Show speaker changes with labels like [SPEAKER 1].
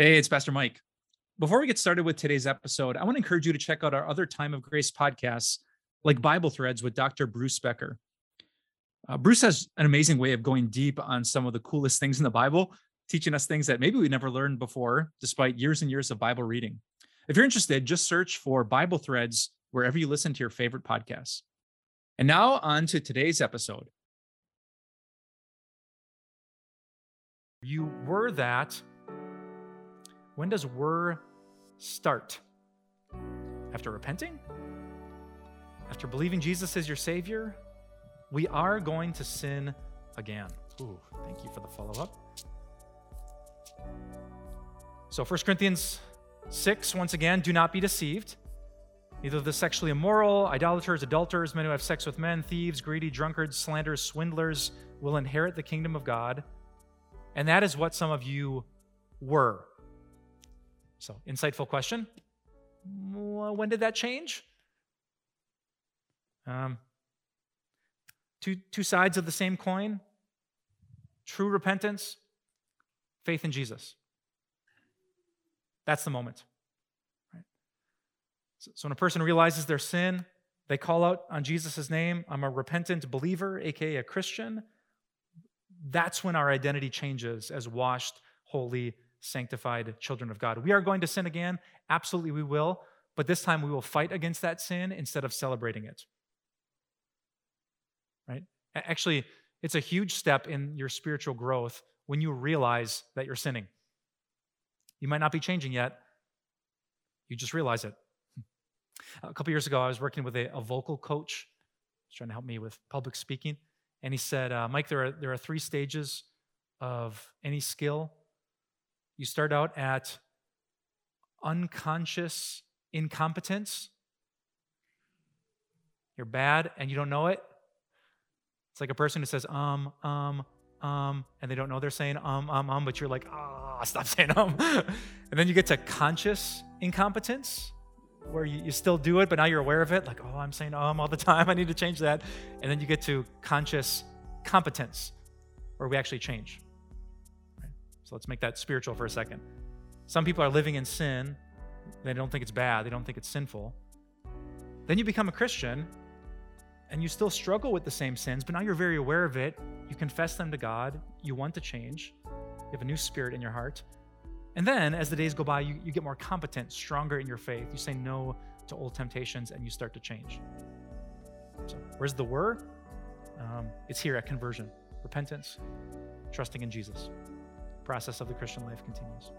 [SPEAKER 1] Hey, it's Pastor Mike. Before we get started with today's episode, I want to encourage you to check out our other Time of Grace podcasts, like Bible Threads with Dr. Bruce Becker. Uh, Bruce has an amazing way of going deep on some of the coolest things in the Bible, teaching us things that maybe we never learned before, despite years and years of Bible reading. If you're interested, just search for Bible Threads wherever you listen to your favorite podcasts. And now, on to today's episode. You were that when does were start? After repenting? After believing Jesus is your Savior? We are going to sin again. Ooh, thank you for the follow up. So 1 Corinthians 6, once again, do not be deceived. Neither the sexually immoral, idolaters, adulterers, men who have sex with men, thieves, greedy, drunkards, slanderers, swindlers will inherit the kingdom of God. And that is what some of you were. So, insightful question. When did that change? Um, two, two sides of the same coin true repentance, faith in Jesus. That's the moment. Right? So, so when a person realizes their sin, they call out on Jesus' name, I'm a repentant believer, aka a Christian. That's when our identity changes as washed, holy, sanctified children of God. We are going to sin again. Absolutely, we will. But this time we will fight against that sin instead of celebrating it. Right? Actually, it's a huge step in your spiritual growth when you realize that you're sinning. You might not be changing yet, you just realize it. A couple years ago, I was working with a, a vocal coach. He's trying to help me with public speaking. And he said, uh, Mike, there are, there are three stages of any skill you start out at unconscious incompetence. You're bad and you don't know it. It's like a person who says, um, um, um, and they don't know they're saying um, um, um, but you're like, ah, stop saying um. and then you get to conscious incompetence, where you, you still do it, but now you're aware of it, like, oh, I'm saying um all the time, I need to change that. And then you get to conscious competence, where we actually change. So let's make that spiritual for a second. Some people are living in sin. They don't think it's bad, they don't think it's sinful. Then you become a Christian and you still struggle with the same sins, but now you're very aware of it. You confess them to God. You want to change. You have a new spirit in your heart. And then as the days go by, you, you get more competent, stronger in your faith. You say no to old temptations and you start to change. So, where's the word? Um, it's here at conversion, repentance, trusting in Jesus process of the Christian life continues.